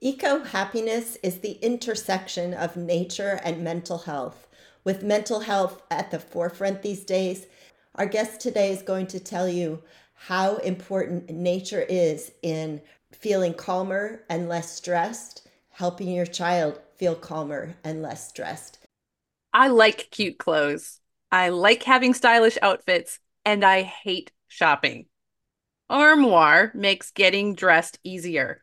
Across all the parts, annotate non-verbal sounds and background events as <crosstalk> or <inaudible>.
Eco happiness is the intersection of nature and mental health. With mental health at the forefront these days, our guest today is going to tell you how important nature is in feeling calmer and less stressed, helping your child feel calmer and less stressed. I like cute clothes. I like having stylish outfits, and I hate shopping. Armoire makes getting dressed easier.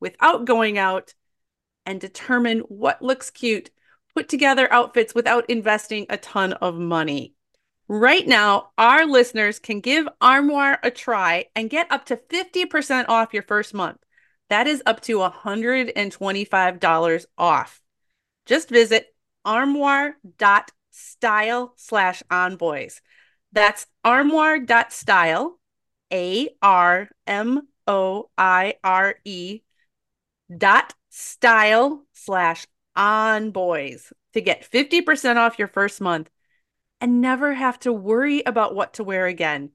without going out and determine what looks cute, put together outfits without investing a ton of money. Right now, our listeners can give Armoire a try and get up to 50% off your first month. That is up to $125 off. Just visit armoire.style slash onboys. That's armoire.style, A R M O I R E dot style slash on boys to get 50% off your first month and never have to worry about what to wear again.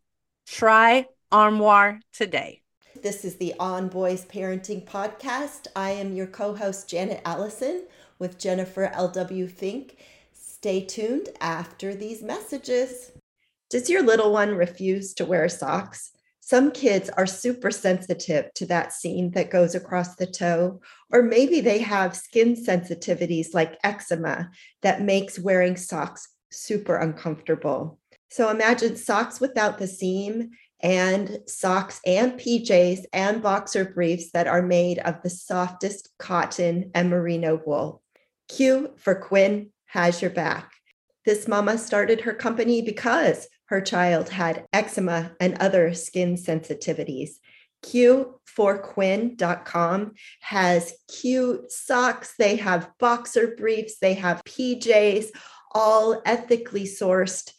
Try Armoire today. This is the On Boys Parenting Podcast. I am your co host, Janet Allison, with Jennifer L.W. Fink. Stay tuned after these messages. Does your little one refuse to wear socks? Some kids are super sensitive to that seam that goes across the toe, or maybe they have skin sensitivities like eczema that makes wearing socks super uncomfortable. So imagine socks without the seam and socks and PJs and boxer briefs that are made of the softest cotton and merino wool. Q for Quinn has your back. This mama started her company because her child had eczema and other skin sensitivities. Q4Quinn.com has cute socks, they have boxer briefs, they have PJs, all ethically sourced,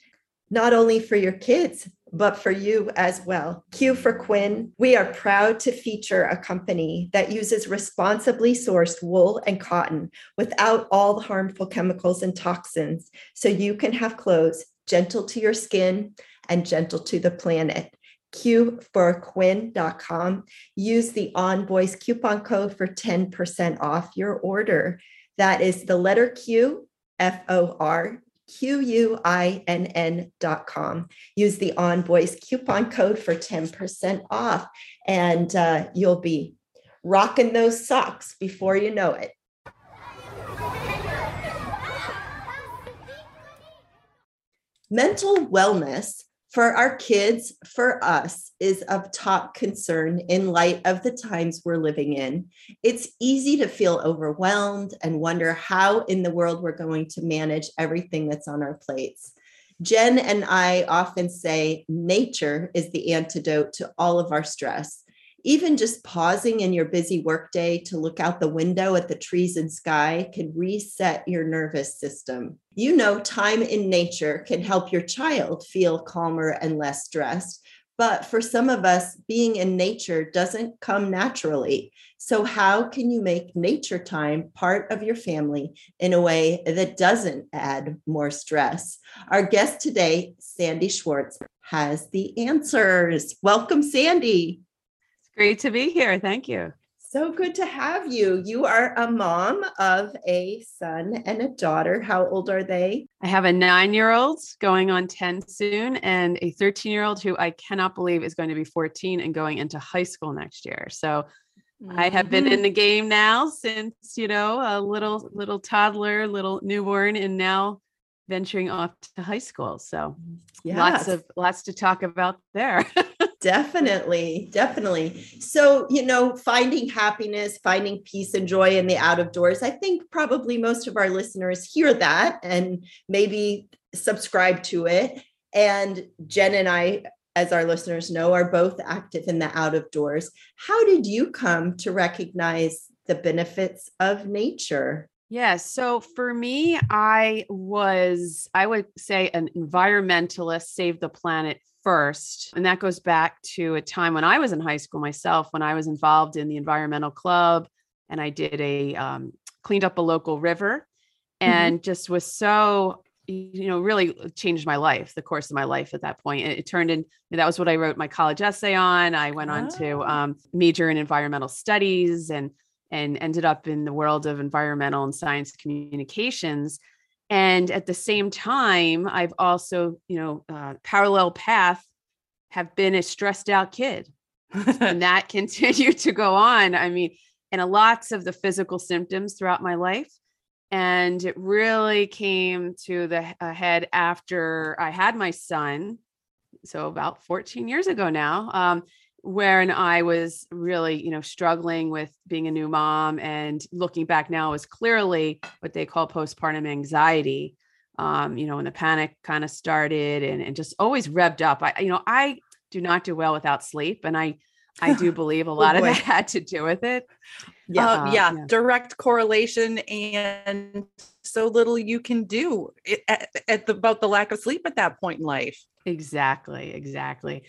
not only for your kids, but for you as well. Q for Quinn, we are proud to feature a company that uses responsibly sourced wool and cotton without all the harmful chemicals and toxins, so you can have clothes gentle to your skin and gentle to the planet. Q for Quinn.com. Use the On Boys coupon code for 10% off your order. That is the letter Q F O R Q U I N N dot com. Use the On Boys coupon code for 10% off, and uh, you'll be rocking those socks before you know it. Mental wellness for our kids, for us, is of top concern in light of the times we're living in. It's easy to feel overwhelmed and wonder how in the world we're going to manage everything that's on our plates. Jen and I often say nature is the antidote to all of our stress even just pausing in your busy workday to look out the window at the trees and sky can reset your nervous system. You know, time in nature can help your child feel calmer and less stressed. But for some of us, being in nature doesn't come naturally. So, how can you make nature time part of your family in a way that doesn't add more stress? Our guest today, Sandi Schwartz, has the answers. Welcome, Sandi. Great to be here. Thank you. So good to have you. You are a mom of a son and a daughter. How old are they? I have a nine year old going on 10 soon and a 13 year old who I cannot believe is going to be 14 and going into high school next year. So mm-hmm. I have been in mm-hmm. the game now since, you know, a little, little toddler, little newborn, and now venturing off to high school. So yes. lots of, lots to talk about there. <laughs> definitely definitely. So you know finding happiness finding peace and joy in the out of doors i think probably most of our listeners hear that and maybe subscribe to it. And jen and i as our listeners know are both active in the out of doors. How did you come to recognize the benefits of nature. Yeah. So for me, I was, I would say, an environmentalist, save the planet first. And that goes back to a time when I was in high school myself, when I was involved in the environmental club and I did a, um, cleaned up a local river and mm-hmm. just was so you know really changed my life the course of my life at that point it, it turned in that was what i wrote my college essay on i went oh. on to oh. um, major in environmental studies and and ended up in the world of environmental and science communications. And at the same time i've also you know uh, parallel path have been a stressed out kid. <laughs> And that continued to go on. I mean and a lots of the physical symptoms throughout my life. And it really came to the head after i had my son. So about 14 years ago now. Um, when I was really, you know, struggling with being a new mom and looking back now is clearly what they call postpartum anxiety. Um, you know, when the panic kind of started and, and just always revved up. I, you know, I do not do well without sleep. And I, I do <laughs> believe a oh, lot oh of that <laughs> had to do with it. Yeah, uh, yeah, yeah, direct correlation and so little you can do at, at the, about the lack of sleep at that point in life. Exactly, exactly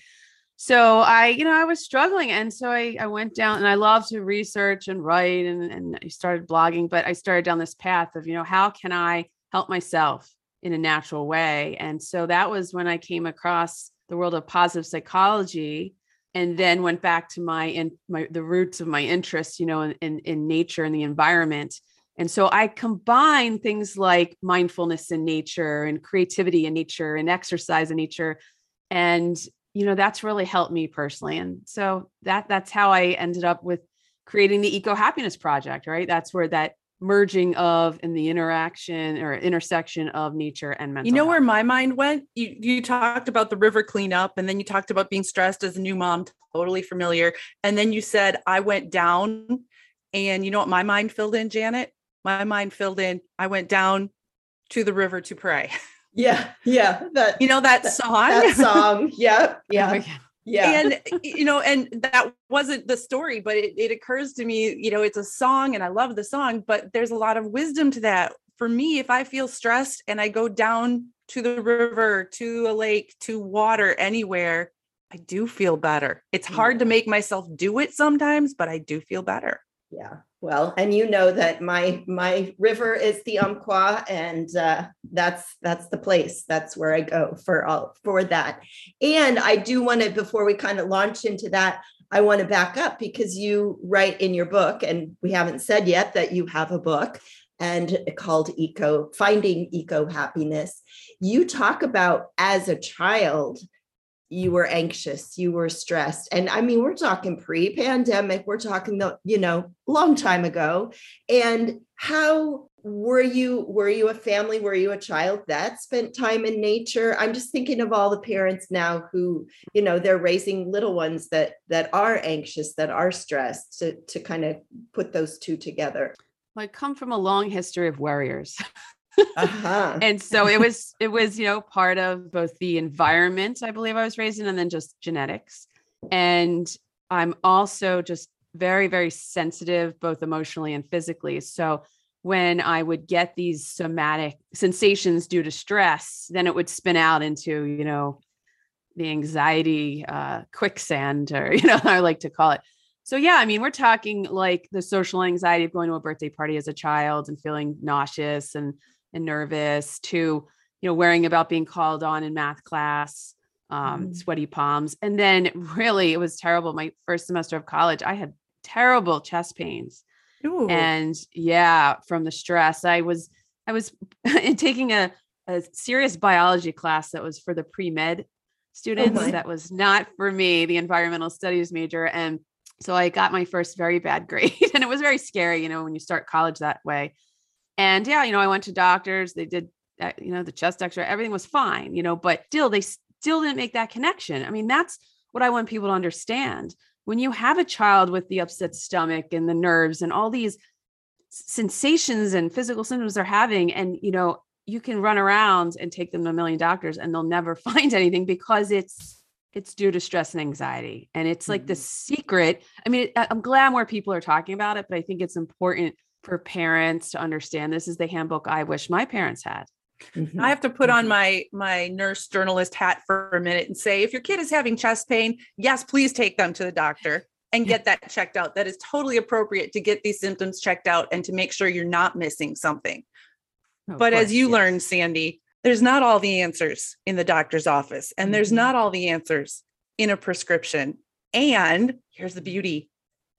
so I, you know, I was struggling. And so I, I went down and I love to research and write and, and I started blogging, but I started down this path of, you know, how can I help myself in a natural way? And so that was when I came across the world of positive psychology and then went back to my in my the roots of my interest, you know, in, in, in nature and the environment. And so I combine things like mindfulness in nature and creativity in nature and exercise in nature and you know that's really helped me personally and so that that's how i ended up with creating the eco happiness project right? That's where that merging of and the interaction or intersection of nature and mental you know health. where my mind went? You you talked about the river cleanup and then you talked about being stressed as a new mom totally familiar and then you said i went down and you know what my mind filled in janet? My mind filled in. I went down to the river to pray <laughs> Yeah, yeah. That you know that, that song. That <laughs> song. Yep. Yeah. Yeah. And you know, and that wasn't the story, but it, it occurs to me, you know, it's a song and I love the song, but there's a lot of wisdom to that. For me, if I feel stressed and I go down to the river, to a lake, to water, anywhere, I do feel better. It's hard to mm. make myself do it sometimes, but I do feel better. Yeah. Well, and you know that my my river is the Umpqua, and uh, that's that's the place. That's where I go for all for that. And I do want to before we kind of launch into that, I want to back up because you write in your book, and we haven't said yet that you have a book and called Eco Finding Eco Happiness. You talk about as a child you were anxious you were stressed. And i mean we're talking pre-pandemic we're talking the you know long time ago. And how were you were you a family were you a child that spent time in nature? I'm just thinking of all the parents now who you know they're raising little ones that that are anxious that are stressed to to kind of put those two together. I come from a long history of warriors <laughs> uh-huh. and so it was it was you know part of both the environment i believe i was raised in and then just genetics. And i'm also just very very sensitive both emotionally and physically. So when i would get these somatic sensations due to stress then it would spin out into you know the anxiety uh, quicksand or <laughs> you know i like to call it. So yeah i mean we're talking like the social anxiety of going to a birthday party as a child and feeling nauseous and and nervous to you know worrying about being called on in math class um, mm. sweaty palms. And then <laughs> really it was terrible. My first semester of college i had terrible chest pains. Ooh. and yeah from the stress i was i was <laughs> taking a, a serious biology class that was for the pre-med students. Oh that was not for me the environmental studies major. And so i got my first very bad <laughs> grade and it was very scary you know when you start college that way and yeah, you know, I went to doctors, they did, uh, you know, the chest x ray, everything was fine, you know, but still, they still didn't make that connection. I mean, that's what I want people to understand. When you have a child with the upset stomach and the nerves and all these sensations and physical symptoms they're having, and, you know, you can run around and take them to a million doctors and they'll never <laughs> find anything because it's it's due to stress and anxiety. And it's like the secret. I mean, I'm glad more people are talking about it, but I think it's important for parents to understand this is the handbook I wish my parents had. Mhm. I have to put on Mhm. my my nurse journalist hat for a minute and say if your kid is having chest pain, yes, please take them to the doctor and get that checked out. That is totally appropriate to get these symptoms checked out and to make sure you're not missing something. Of but as you yes. learned, Sandi, there's not all the answers in the doctor's office, and there's Mhm. not all the answers in a prescription. And here's the beauty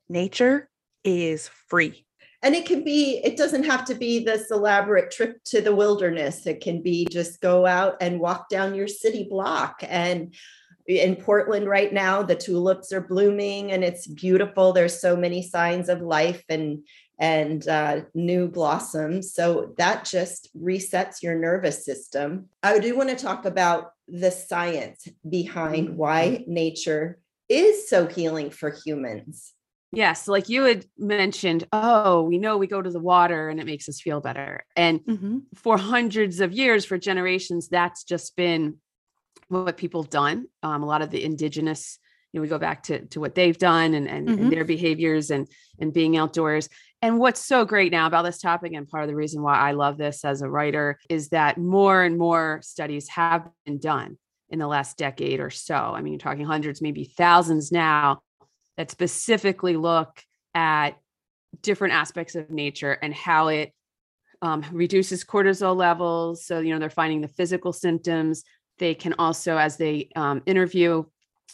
nature is free. And it can be it doesn't have to be this elaborate trip to the wilderness. It can be just go out and walk down your city block. And in portland right now the tulips are blooming and it's beautiful. There's so many signs of life and and uh, new blossoms. So that just resets your nervous system. I do want to talk about the science behind why nature is so healing for humans Yes, like you had mentioned, oh, we know we go to the water and it makes us feel better. And for hundreds of years, for generations, that's just been what people have done. Um, a lot of the indigenous, you know, we go back to, to what they've done and, and, Mhm. and their behaviors and and being outdoors. And what's so great now about this topic, and part of the reason why I love this as a writer, is that more and more studies have been done in the last decade or so. I mean, you're talking hundreds, maybe thousands now that specifically look at different aspects of nature and how it um, reduces cortisol levels. So, you know, they're finding the physical symptoms. They can also, as they um, interview,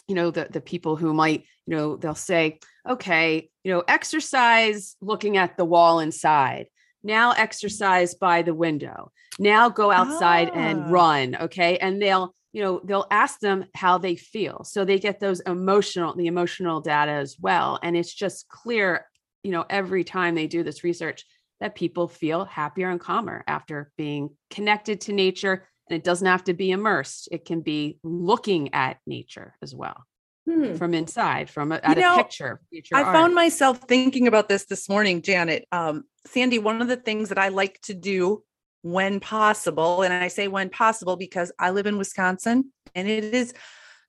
you know, the, the people who might, you know, they'll say, okay, you know, exercise looking at the wall inside. Now exercise by the window. Now go outside Ah. and run. Okay. And they'll, you know, they'll ask them how they feel. So they get those emotional, the emotional data as well. And it's just clear, you know, every time they do this research that people feel happier and calmer after being connected to nature. And it doesn't have to be immersed, it can be looking at nature as well Hmm. from inside, from a, at know, a picture. I art. found myself thinking about this this morning, Janet. Um, Sandi, one of the things that I like to do when possible, and I say when possible because I live in Wisconsin and it is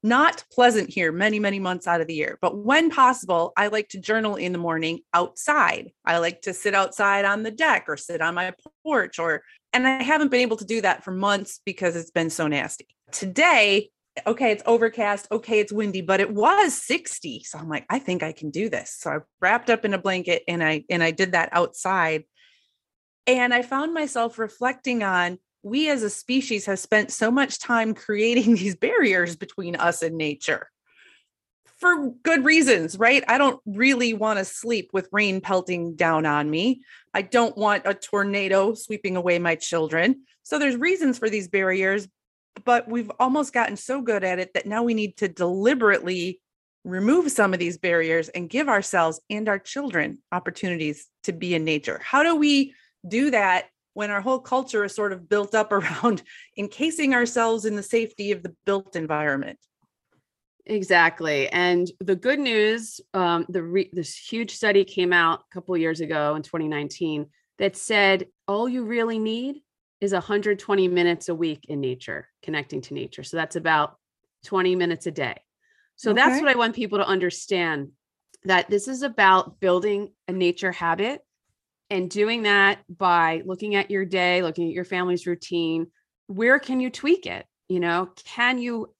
not pleasant here many, many months out of the year. But when possible, I like to journal in the morning outside. I like to sit outside on the deck or sit on my porch or and I haven't been able to do that for months because it's been so nasty. Today, okay, it's overcast, okay, it's windy, but it was 60. So I'm like, I think I can do this. So I wrapped up in a blanket and I and I did that outside. And I found myself reflecting on we as a species have spent so much time creating <laughs> these barriers between us and nature for good reasons, right? I don't really want to sleep with rain pelting down on me. I don't want a tornado sweeping away my children. So there's reasons for these barriers, but we've almost gotten so good at it that now we need to deliberately remove some of these barriers and give ourselves and our children opportunities to be in nature. How do we do that when our whole culture is sort of built up <laughs> around encasing ourselves in the safety of the built environment? Exactly. And the good news, um, the re- this huge study came out a couple years ago in 2019 that said all you really need is 120 minutes a week in nature, connecting to nature. So that's about 20 minutes a day. So that's what I want people to understand that this is about building a nature habit and doing that by looking at your day, looking at your family's routine. Where can you tweak it? You know, can you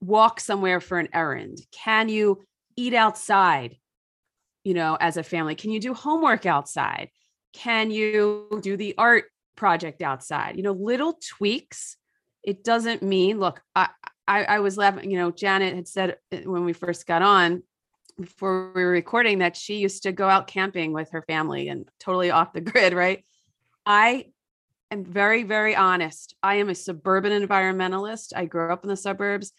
walk somewhere for an errand? Can you eat outside, you know, as a family? Can you do homework outside? Can you do the art project outside? You know, little tweaks. It doesn't mean, look, I, I, I was laughing, you know, Janet had said uh, when we first got on before we were recording that she used to go out camping with her family and totally off the <laughs> grid, right? I am very, very honest. I am a suburban environmentalist. I grew up in the suburbs.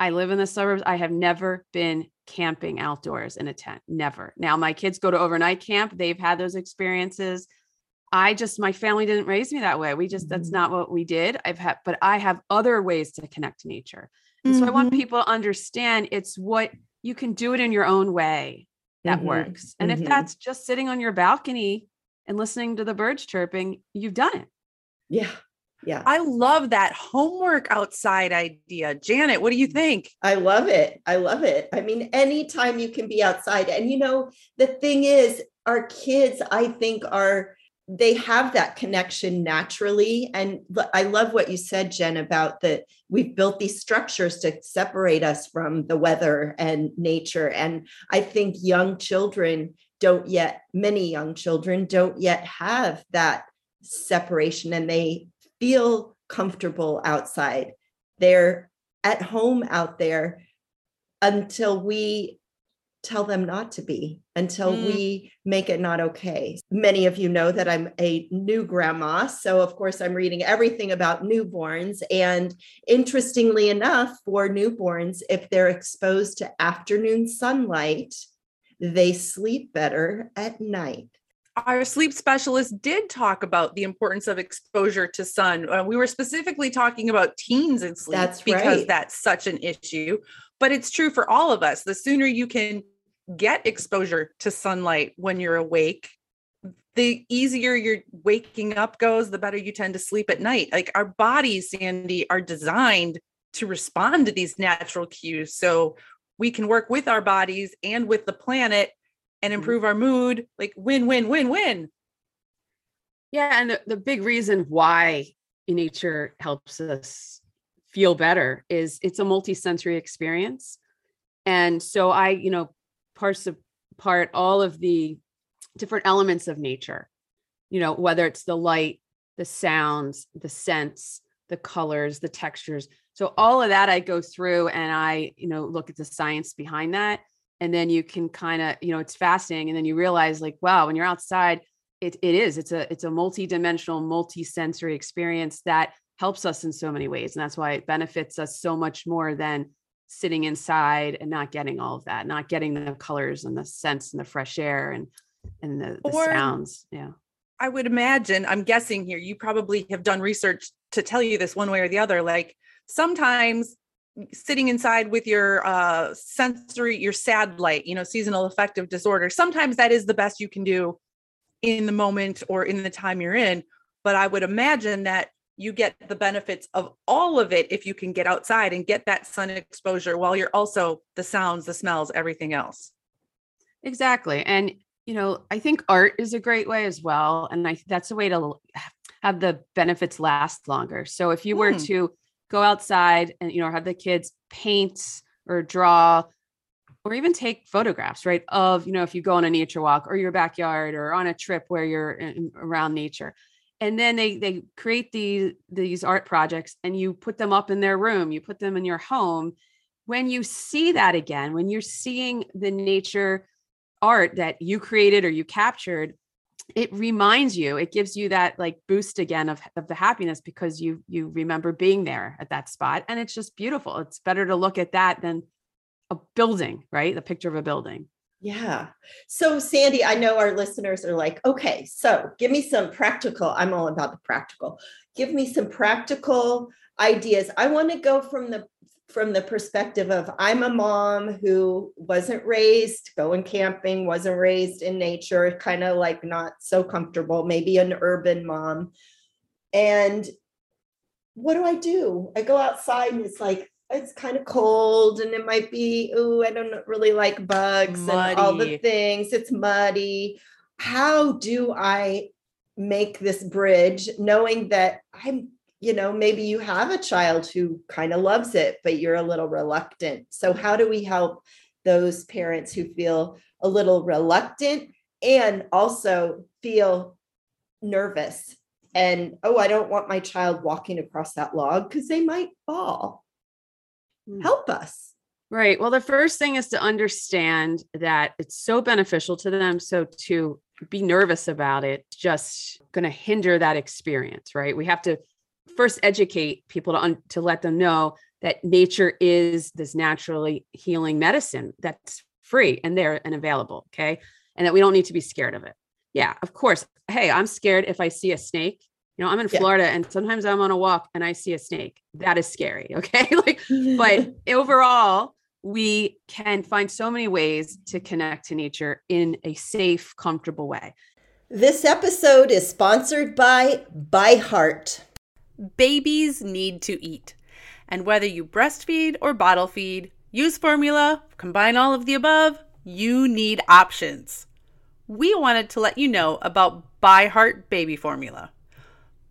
I live in the suburbs. I have never been camping outdoors in a tent. Never. Now, my kids go to overnight camp. They've had those experiences. I just, my family didn't raise me that way. We just, that's Mhm. not what we did. I've had, but I have other ways to connect to nature. And so I want Mhm. people to understand it's what you can do it in your own way that Mhm, works. And mhm. if that's just sitting on your balcony and listening to the birds chirping, you've done it. Yeah. Yeah. I love that homework outside idea. Janet, what do you think? I love it. I love it. I mean, anytime you can be outside. And you know, the thing is, our kids, I think, are they have that connection naturally. And i love what you said jen about that we've built these structures to separate us from the weather and nature. And i think young children don't yet many young children don't yet have that separation and they feel comfortable outside. They're at home out there until we tell them not to be until mm. we make it not okay. Many of you know that I'm a new grandma. So, of course, I'm reading everything about newborns. And interestingly enough, for newborns, if they're exposed to afternoon sunlight, they sleep better at night. Our sleep specialist did talk about the importance of exposure to sun. Uh, we were specifically talking about teens and sleep that's because right. that's such an issue but it's true for all of us. The sooner you can get exposure to sunlight when you're awake, the easier your waking up goes, the better you tend to sleep at night. Like our bodies, Sandi, are designed to respond to these natural cues. So we can work with our bodies and with the planet and mm-hmm. improve our mood. Like win, win, win, win. Yeah. And the, the big reason why nature helps us feel better is it's a multi-sensory experience. And so I, you know, parse apart all of the different elements of nature. You know whether it's the light the sounds the scents the colors the textures. So all of that i go through and i you know look at the science behind that. And then you can kind of you know it's fascinating. And then you realize like wow when you're outside it, it is. It's a it's a multi-dimensional multi-sensory experience that helps us in so many ways. And that's why it benefits us so much more than sitting inside and not getting all of that, not getting the colors and the scents and the fresh air and and the, the or, sounds. Yeah. I would imagine, I'm guessing here, you probably have done research to tell you this one way or the other. Like sometimes sitting inside with your uh sensory, your sad light, you know, seasonal affective disorder, sometimes that is the best you can do in the moment or in the time you're in. But I would imagine that you get the benefits of all of it if you can get outside and get that sun exposure while you're also the sounds, the smells, everything else. Exactly. And you know, I think art is a great way as well and I that's a way to have the benefits last longer. So if you were hmm. to go outside and you know have the kids paint or draw or even take photographs right of you know if you go on a nature walk or your backyard or on a trip where you're in, around nature and then they they create these these art projects and you put them up in their room you put them in your home. When you see that again when you're seeing the nature art that you created or you captured it reminds you it gives you that like boost again of, of the happiness because you you remember being there at that spot and it's just beautiful. It's better to look at that than a building right? The picture of a building yeah. So, Sandi, I know our listeners are like, okay, so give me some practical. I'm all about the practical. Give me some practical ideas. I want to go from the from the perspective of I'm a mom who wasn't raised going camping, wasn't raised in nature, kind of like not so comfortable, maybe an urban mom. And what do I do? I go outside and it's like it's kind of cold and it might be oh i don't really like bugs muddy. and all the things it's muddy how do i make this bridge knowing that i'm you know maybe you have a child who kind of loves it but you're a little reluctant so how do we help those parents who feel a little reluctant and also feel nervous and oh i don't want my child walking across that log because they might fall. Hmm. help us. Right. Well, the first thing is to understand that it's so beneficial to them. So to be nervous about it, just going to hinder that experience, right? We have to first educate people to un- to let them know that nature is this naturally healing medicine that's free and there and available, okay? And that we don't need to be scared of it. Yeah, of course. Hey, I'm scared if I see a snake you know, I'm in yeah. Florida and sometimes I'm on a walk and I see a snake. That is scary. <laughs> Okay. like, but <laughs> overall, we can find so many ways to connect to nature in a safe, comfortable way. This episode is sponsored by ByHeart. Babies need to eat. And whether you breastfeed or bottle feed, use formula, combine all of the above, you need options. We wanted to let you know about ByHeart Baby Formula.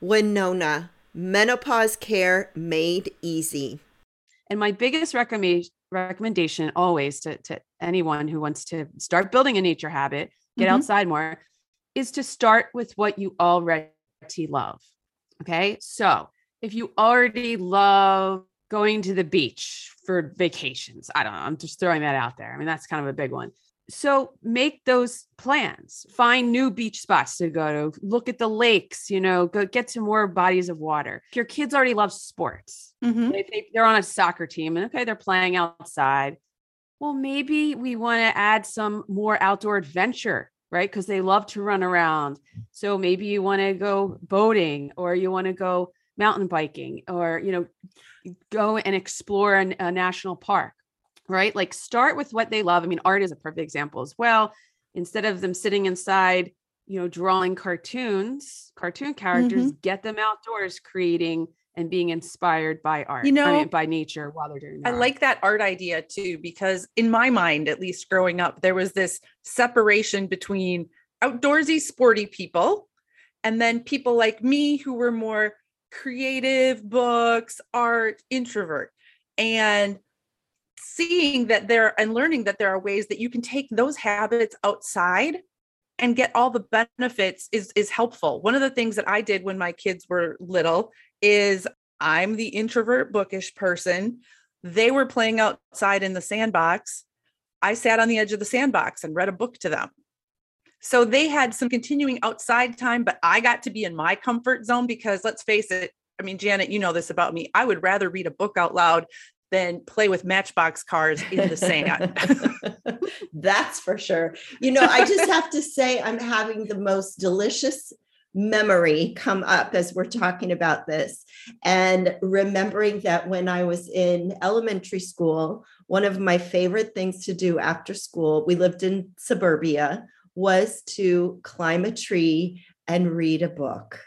Winona, menopause care made easy. And my biggest recommendation recommendation always to, to anyone who wants to start building a nature habit, get mm-hmm. outside more, is to start with what you already love. Okay. So if you already love going to the beach for vacations, I don't know, I'm just throwing that out there. I mean, that's kind of a big one so make those plans. Find new beach spots to go to. Look at the lakes you know go get to more bodies of water. Your kids already love sports. Mm-hmm. they, they're on a soccer team and okay they're playing outside. Well maybe we want to add some more outdoor adventure right? Because they love to run around. So maybe you want to go boating or you want to go mountain biking or you know go and explore a, a national park right? Like start with what they love. I mean, art is a perfect example as well. Instead of them sitting inside, you know, drawing cartoons, cartoon characters, mm-hmm. get them outdoors creating and being inspired by art, you know, I mean, by nature while they're doing. I art. like that art idea too, because in my mind, at least growing up, there was this separation between outdoorsy, sporty people, and then people like me who were more creative, books, art, introvert, and seeing that there and learning that there are ways that you can take those habits outside and get all the benefits is is helpful. One of the things that I did when my kids were little is I'm the introvert bookish person. They were playing outside in the sandbox. I sat on the edge of the sandbox and read a book to them. So they had some continuing outside time, but I got to be in my comfort zone because let's face it, I mean, Janet, you know this about me. I would rather read a book out loud than play with matchbox cars in the sand. <laughs> That's for sure. You know, I just have to say, I'm having the most delicious memory come up as we're talking about this. And remembering that when I was in elementary school, one of my favorite things to do after school, we lived in suburbia, was to climb a tree and read a book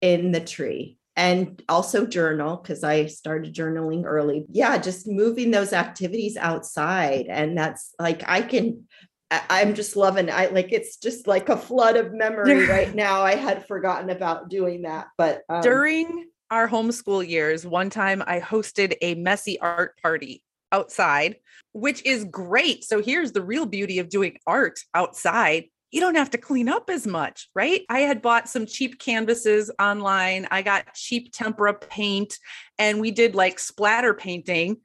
in the tree and also journal because I started journaling early. Yeah, just moving those activities outside. And that's like, I can, I'm just loving I like it's just like a flood of memory <laughs> right now. I had forgotten about doing that. But um, during our homeschool years, one time I hosted a messy art party outside, which is great. So here's the real beauty of doing art outside you don't have to clean up as much, right? I had bought some cheap canvases online. I got cheap tempera paint and we did like splatter painting,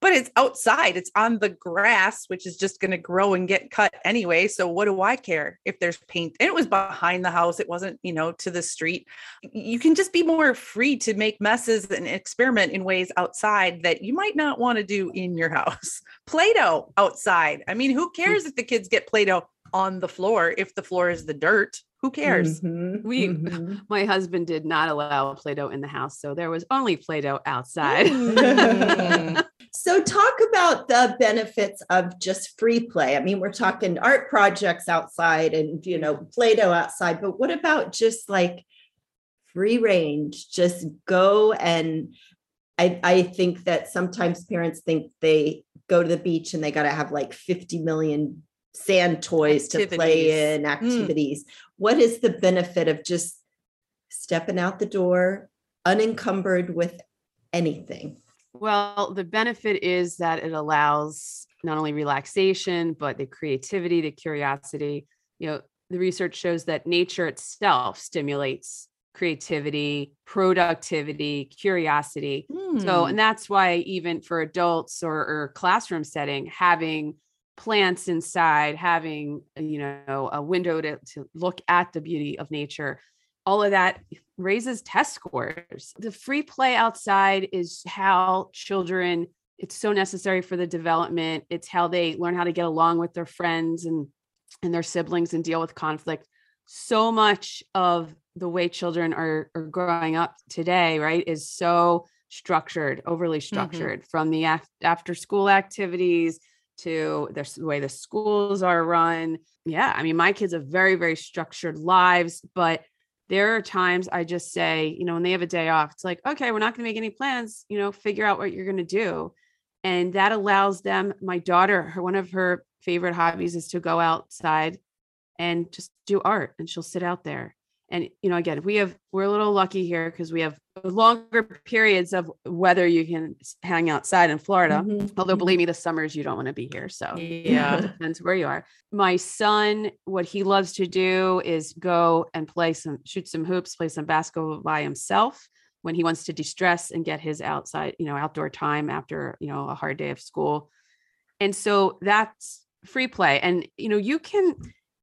but it's outside, it's on the grass, which is just going to grow and get cut anyway. So what do I care if there's paint? And it was behind the house, it wasn't, you know, to the street. You can just be more free to make messes and experiment in ways outside that you might not want to do in your <laughs> house. Play Doh outside. I mean, who hmm. cares if the kids get Play Doh? On the floor. If the floor is the dirt who cares? Mm-hmm, we mm-hmm. <laughs> my husband did not allow play-doh in the house so there was only play-doh outside. <laughs> So talk about the benefits of just free play. I mean we're talking art projects outside and you know play-doh outside but what about just like free range? Just go and I, I think that sometimes parents think they go to the beach and they got to have like 50 million sand toys activities. to play in, hmm. activities. Mm. What is the benefit of just stepping out the door unencumbered with anything? Well, the benefit is that it allows not only relaxation, but the creativity, the curiosity. You know, the research shows that nature itself stimulates creativity, productivity, curiosity. Mm. So, hmm. and that's why even for adults or, or classroom setting, having plants inside, having you know a window to, to look at the beauty of nature, all of that raises test scores. The free play outside is how children it's so necessary for the development. It's how they learn how to get along with their friends and and their siblings and deal with conflict. So much of the way children are, are growing up today, right, is so structured, overly mm-hmm. structured mm-hmm. from the af- after school activities to the way the schools are run. Yeah, I mean, my kids have very, very structured lives, but there are times I just say, you know, when they have a day off, it's like, okay, we're not going to make any plans, you know, figure out what you're going to do. And that allows them, my daughter, her one of her favorite hobbies is to go outside and just do art and she'll sit out there and you know again we have we're a little lucky here because we have longer periods of weather you can hang outside in florida mm-hmm. although mm-hmm. believe me the summers you don't want to be here so. Yeah. It depends where you are. My son what he loves to do is go and play some shoot some hoops play some basketball by himself when he wants to de-stress and get his outside you know outdoor time after you know a hard day of school. And so that's free play. And you know you can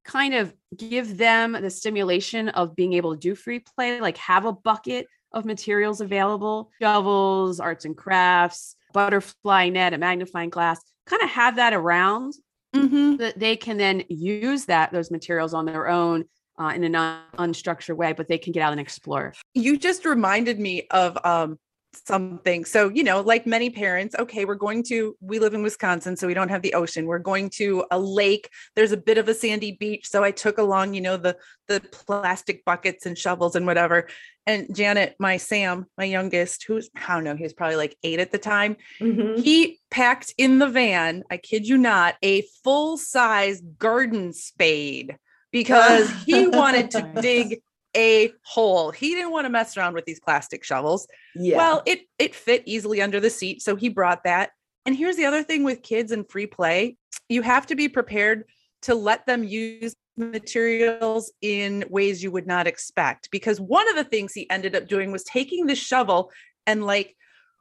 kind of give them the stimulation of being able to do free play, like have a bucket of materials available, shovels, arts and crafts, butterfly net, a magnifying glass, kind of have that around mm-hmm. that they can then use that those materials on their own uh, in a non unstructured way, but they can get out and explore. You just reminded me of um, something. So, you know, like many parents, okay, we're going to, we live in Wisconsin, so we don't have the ocean. We're going to a lake. There's a bit of a sandy beach. So I took along, you know, the the plastic buckets and shovels and whatever. And Janet, my Sam, my youngest, who's I don't know, he was probably like eight at the time. Mm-hmm. He packed in the van, I kid you not, a full-size garden spade because <laughs> he wanted to dig a hole. He didn't want to mess around with these plastic shovels. Yeah. Well, it it fit easily under the seat, so he brought that. And here's the other thing with kids and free play, you have to be prepared to let them use materials in ways you would not expect. Because one of the things he ended up doing was taking the shovel and like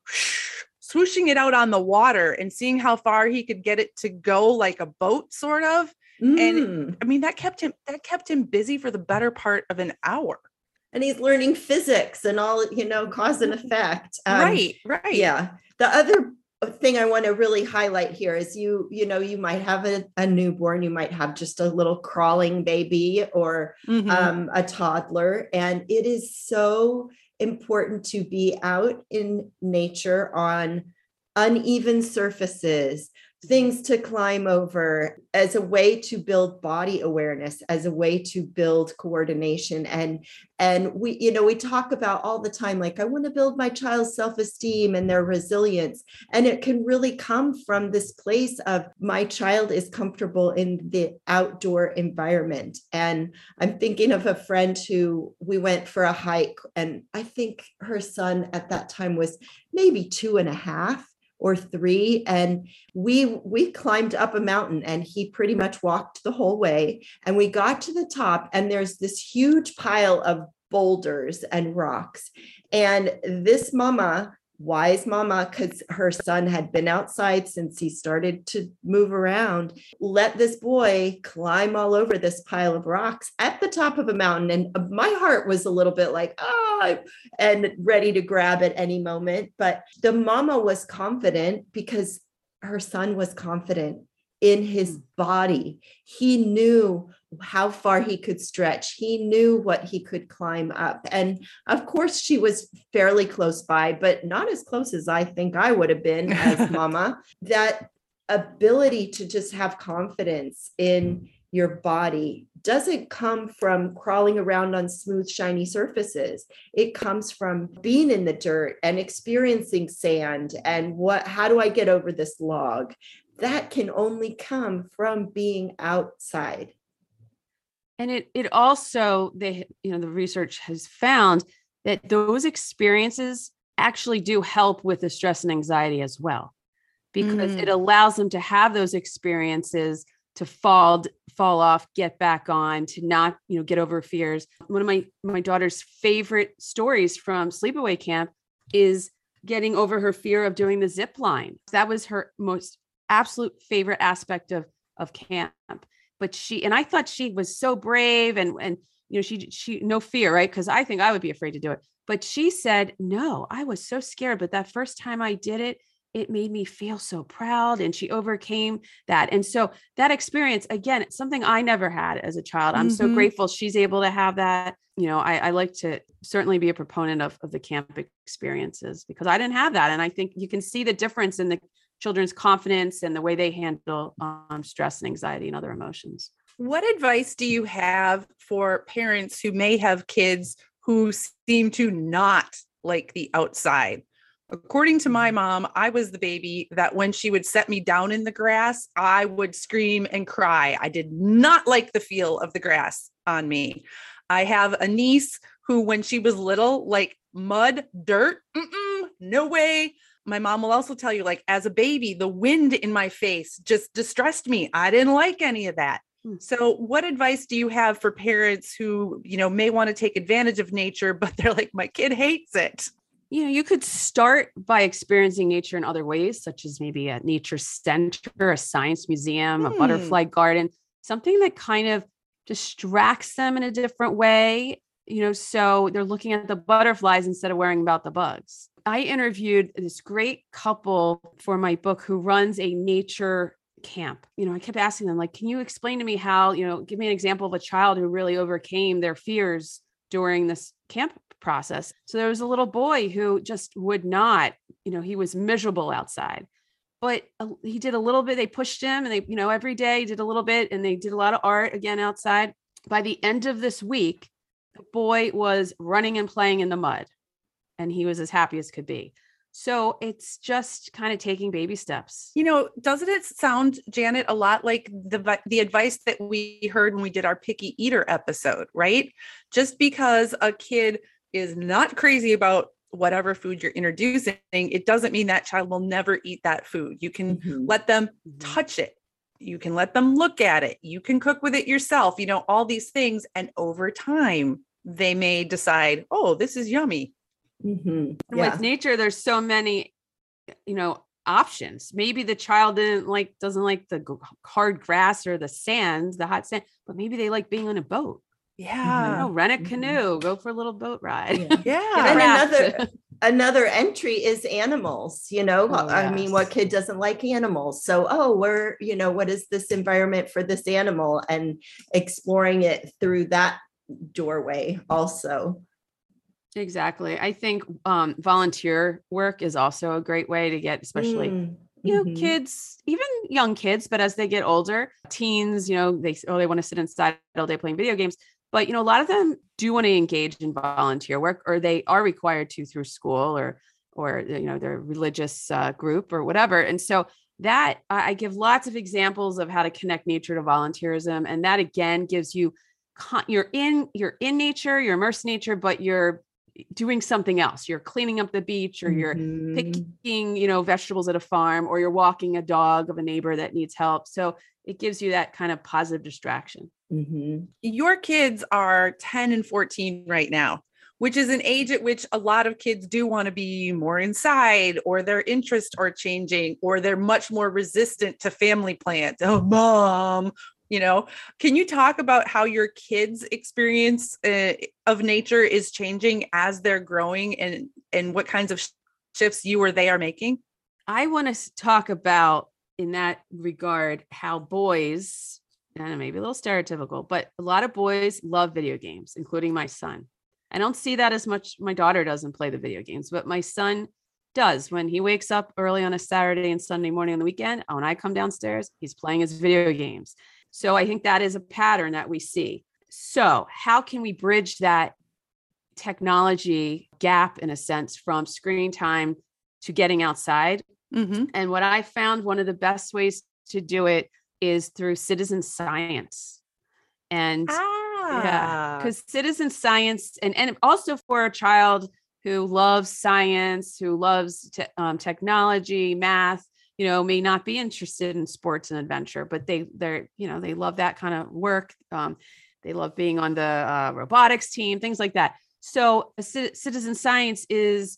<sniffs> swooshing it out on the water and seeing how far he could get it to go like a boat, sort of. And Mm. I mean, that kept him that kept him busy for the better part of an hour. and he's learning physics and all you know cause and effect Um, right, right. yeah the other thing i want to really highlight here is you you know you might have a, a newborn you might have just a little crawling baby or Mhm. um, a toddler and it is so important to be out in nature on uneven surfaces things to climb over as a way to build body awareness as a way to build coordination. And and we you know we talk about all the time like i want to build my child's self-esteem and their resilience. And it can really come from this place of my child is comfortable in the outdoor environment. And i'm thinking of a friend who we went for a hike and i think her son at that time was maybe two and a half or three and we we climbed up a mountain and he pretty much walked the whole way and we got to the top and there's this huge pile of boulders and rocks and this mama wise mama because her son had been outside since he started to move around let this boy climb all over this pile of rocks at the top of a mountain. And my heart was a little bit like ah and ready to grab at any moment. But the mama was confident because her son was confident in his body. He knew how far he could stretch. He knew what he could climb up. And of course she was fairly close by but not as close as i think i would have been as <laughs> mama. That ability to just have confidence in your body doesn't come from crawling around on smooth shiny surfaces. It comes from being in the dirt and experiencing sand and what how do i get over this log? That can only come from being outside and it it also they you know the research has found that those experiences actually do help with the stress and anxiety as well because Mm. it allows them to have those experiences to fall fall off get back on to not you know get over fears. One of my my daughter's favorite stories from sleepaway camp is getting over her fear of doing the zip line. That was her most absolute favorite aspect of of camp but she and I thought she was so brave and and you know she she no fear right? Because I think I would be afraid to do it. But she said no I was so scared but that first time I did it it made me feel so proud and she overcame that. And so that experience again it's something I never had as a child. I'm so Mhm. grateful she's able to have that. You know I, I like to certainly be a proponent of, of the camp experiences because I didn't have that. And I think you can see the difference in the children's confidence and the way they handle um, stress and anxiety and other emotions. What advice do you have for parents who may have kids who seem to not like the outside? According to my mom, I was the baby that when she would set me down in the grass, I would scream and cry. I did not like the feel of the grass on me. I have a niece who, when she was little, like mud, dirt, mm-mm, no way. My mom will also tell you, like, as a baby, the wind in my face just distressed me. I didn't like any of that. Hmm. So, what advice do you have for parents who, you know, may want to take advantage of nature, <laughs> but they're like, my kid hates it? You know, you could start by experiencing nature in other ways, such as maybe a nature center, a science museum, a Hmm. butterfly garden, something that kind of distracts them in a different way. You know, so they're looking at the butterflies instead of worrying about the bugs. I interviewed this great couple for my book who runs a nature camp. You know, I kept asking them, like, can you explain to me how, you know, give me an example of a child who really overcame their fears during this camp process. So there was a little boy who just would not, you know, he was miserable outside. But he did a little bit, they pushed him and they, you know, every day did a little bit and they did a lot of art again outside. By the end of this week, the boy was running and playing in the mud and he was as happy as could be. So it's just kind of taking baby steps. You know, doesn't it sound, Janet, a lot like the the advice that we heard when we did our picky eater episode, right? Just because a kid is not crazy about whatever food you're introducing, it doesn't mean that child will never eat that food. You can Mhm. let them Mhm. touch it, you can let them look at it you can cook with it yourself you know all these things and over time they may decide oh this is yummy Mhm. Yeah. with nature there's so many you know options. Maybe the child didn't like doesn't like the hard grass or the sand the hot sand but maybe they like being on a boat. Yeah. know rent a Mhm. canoe go for a little boat ride Yeah. <laughs> yeah. And another another entry is animals you know? Oh, i mean what kid doesn't like animals? So oh we're you know what is this environment for this animal? And exploring it through that doorway also exactly i think um volunteer work is also a great way to get especially Mm, you know mhm. kids even young kids but as they get older teens you know they oh they want to sit inside all day playing video games but you know a lot of them do want to engage in volunteer work or they are required to through school or or you know their religious uh, group or whatever and so that I I give lots of examples of how to connect nature to volunteerism and that again gives you con- you're in you're in nature you're immersed in nature but you're doing something else you're cleaning up the beach or you're Mhm. picking you know vegetables at a farm or you're walking a dog of a neighbor that needs help so it gives you that kind of positive distraction Mhm. your kids are 10 and 14 right now which is an age at which a lot of kids do want to be more inside or their interests are changing or they're much more resistant to family plans oh mom you know can you talk about how your kids experience uh, of nature is changing as they're growing and and what kinds of sh- shifts you or they are making? I want to talk about in that regard how boys and maybe a little stereotypical but a lot of boys love video games including my son. I don't see that as much my daughter doesn't play the video games but my son does. When he wakes up early on a saturday and sunday morning on the weekend when i come downstairs he's playing his video games so i think that is a pattern that we see so how can we bridge that technology gap in a sense from screen time to getting outside mm-hmm. and what I found one of the best ways to do it is through citizen science. And ah yeah, because citizen science, and, and also for a child who loves science, who loves te- um, technology, math, you know, may not be interested in sports and adventure, but they they're you know they love that kind of work. Um, they love being on the uh, robotics team, things like that. So, citizen science is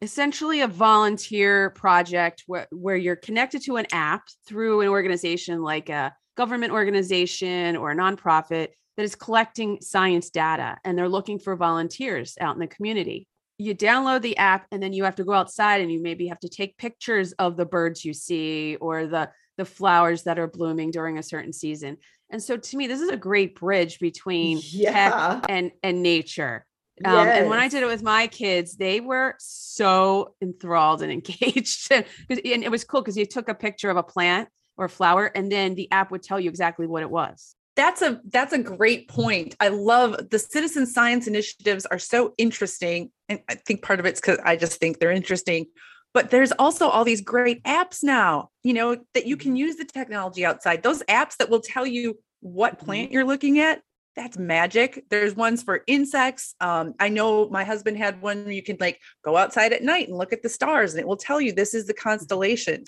essentially a volunteer project where, where you're connected to an app through an organization like a government organization or a nonprofit that is collecting science data and they're looking for volunteers out in the community. You download the app and then you have to go outside and you maybe have to take pictures of the birds you see or the the flowers that are blooming during a certain season. And so to me this is a great bridge between Yeah. tech and and nature. Um, and when I did it with my kids, they were so enthralled and <laughs> engaged. and it was cool because you took a picture of a plant or a flower, and then the app would tell you exactly what it was. that's a that's a great point i love the citizen science initiatives are so interesting and i think part of it's because i just think they're interesting but there's also all these great apps now you know that you can mm-hmm. use the technology outside. Those apps that will tell you what plant mm-hmm. you're looking at that's magic. There's ones for insects um, i know my husband had one where you can like go outside at night and look at the stars and it will tell you this is the mm-hmm. constellation.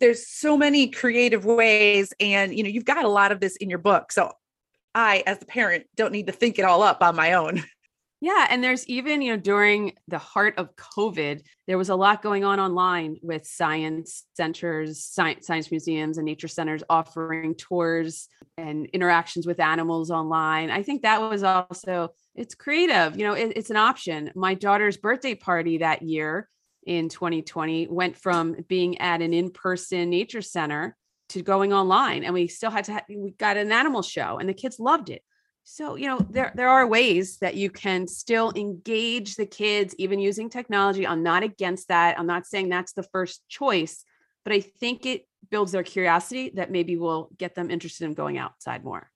There's so many creative ways and you know you've got a lot of this in your book so i as the parent don't need to think it all up on my own <laughs> Yeah. And there's even, you know, during the heart of COVID, there was a lot going on online with science centers, science, science museums, and nature centers offering tours and interactions with animals online. I think that was also, it's creative, you know, it- it's an option. My daughter's birthday party that year in 2020 went from being at an in person nature center to going online. And we still had to, ha- we got an animal show and the kids loved it. So, you know, there there are ways that you can still engage the kids even using technology. I'm not against that. I'm not saying that's the first choice, but I think it builds their curiosity that maybe will get them interested in going outside more.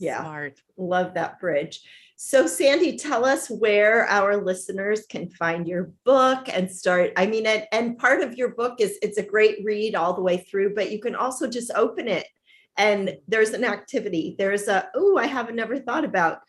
Yeah. Smart. Love that bridge. So, Sandi, tell us where our listeners can find your book and start. I mean, and, and part of your book is it's a great read all the way through, but you can also just open it and there's an activity. There's a, oh, I haven't never thought about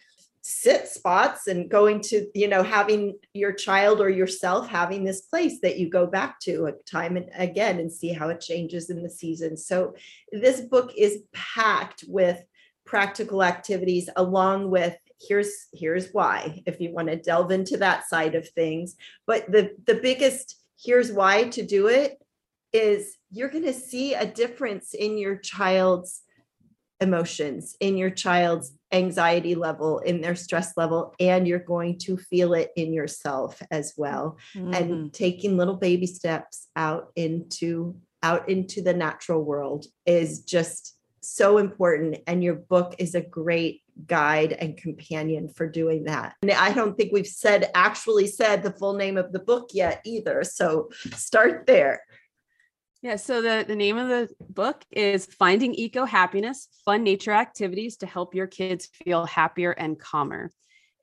sit spots and going to you know having your child or yourself having this place that you go back to time and again and see how it changes in the season so this book is packed with practical activities along with here's here's why if you want to delve into that side of things but the the biggest here's why to do it is you're going to see a difference in your child's emotions in your child's anxiety level in their stress level and you're going to feel it in yourself as well. Mm-hmm. and taking little baby steps out into out into the natural world is just so important and your book is a great guide and companion for doing that. And i don't think we've said actually said the full name of the book yet either so start there yeah, so the, the name of the book is Finding Eco Happiness Fun Nature Activities to Help Your Kids Feel Happier and Calmer.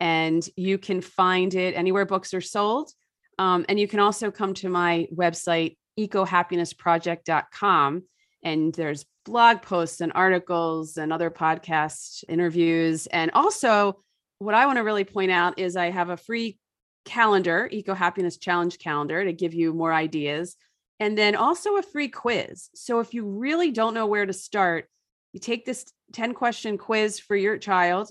And you can find it anywhere books are sold. Um, and you can also come to my website, ecohappinessproject.com. And there's blog posts and articles and other podcast interviews. And also, what I want to really point out is I have a free calendar, Eco Happiness Challenge calendar, to give you more ideas and then also a free quiz. So if you really don't know where to start, you take this 10 question quiz for your child,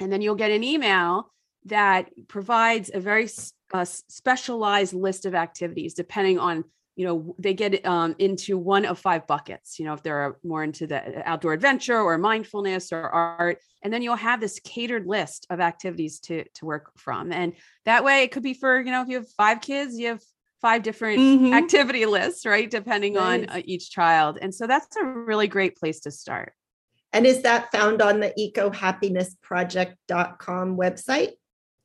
and then you'll get an email that provides a very uh, specialized list of activities depending on you know they get um, into one of five buckets you know if they're more into the uh, outdoor adventure or mindfulness or art and then you'll have this catered list of activities to to work from and that way it could be for you know if you have five kids you have five different mm-hmm. activity lists, right? Depending nice. on uh, each child. And so that's a really great place to start. And is that found on the ecohappinessproject.com website?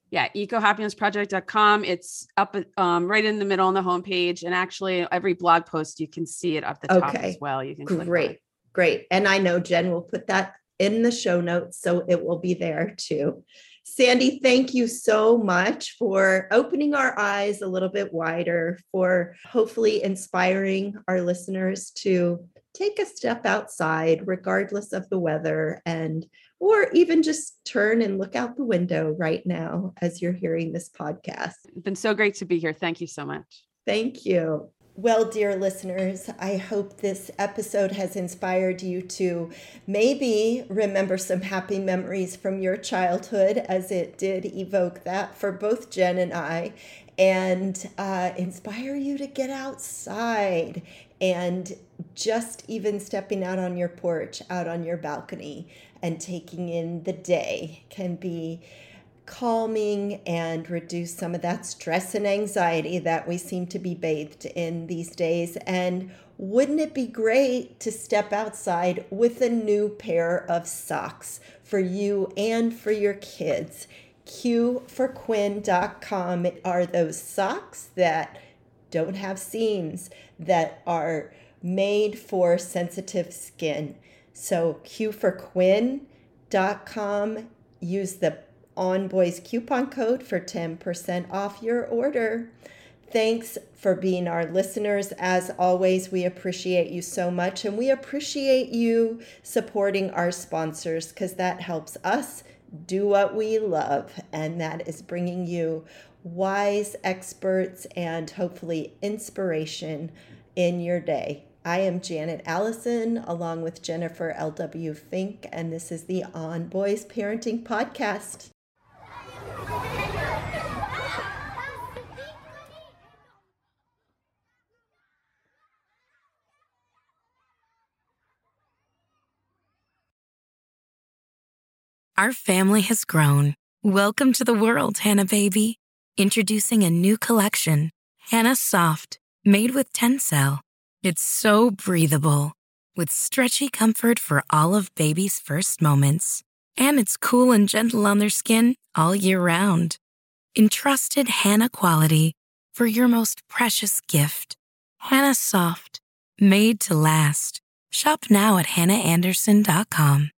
Yeah, ecohappinessproject.com. It's up um, right in the middle on the homepage. And actually, every blog post, you can see it up the top okay. as well. You can Great, great. And I know Jen will put that in the show notes, so it will be there too. Sandi, thank you so much for opening our eyes a little bit wider, for hopefully inspiring our listeners to take a step outside, regardless of the weather, and or even just turn and look out the window right now as you're hearing this podcast. It's been so great to be here. Thank you so much. Thank you. Well, dear listeners, I hope this episode has inspired you to maybe remember some happy memories from your childhood, as it did evoke that for both Jen and I, and uh, inspire you to get outside and just even stepping out on your porch, out on your balcony, and taking in the day can be calming and reduce some of that stress and anxiety that we seem to be bathed in these days. And wouldn't it be great to step outside with a new pair of socks for you and for your kids? QforQuinn.com are those socks that don't have seams, that are made for sensitive skin. So QforQuinn.com, use the on Boys coupon code for 10% off your order. Thanks for being our listeners. As always, we appreciate you so much and we appreciate you supporting our sponsors because that helps us do what we love, and that is bringing you wise experts and hopefully inspiration in your day. I am Janet Allison along with Jennifer L.W. Fink, and this is the On Boys Parenting Podcast. Our family has grown. Welcome to the world, Hanna baby. Introducing a new collection, Hanna Soft, made with Tencel. It's so breathable, with stretchy comfort for all of baby's first moments. And it's cool and gentle on their skin all year round. Entrusted Hanna quality for your most precious gift. Hanna Soft, made to last. Shop now at hannaandersson.com.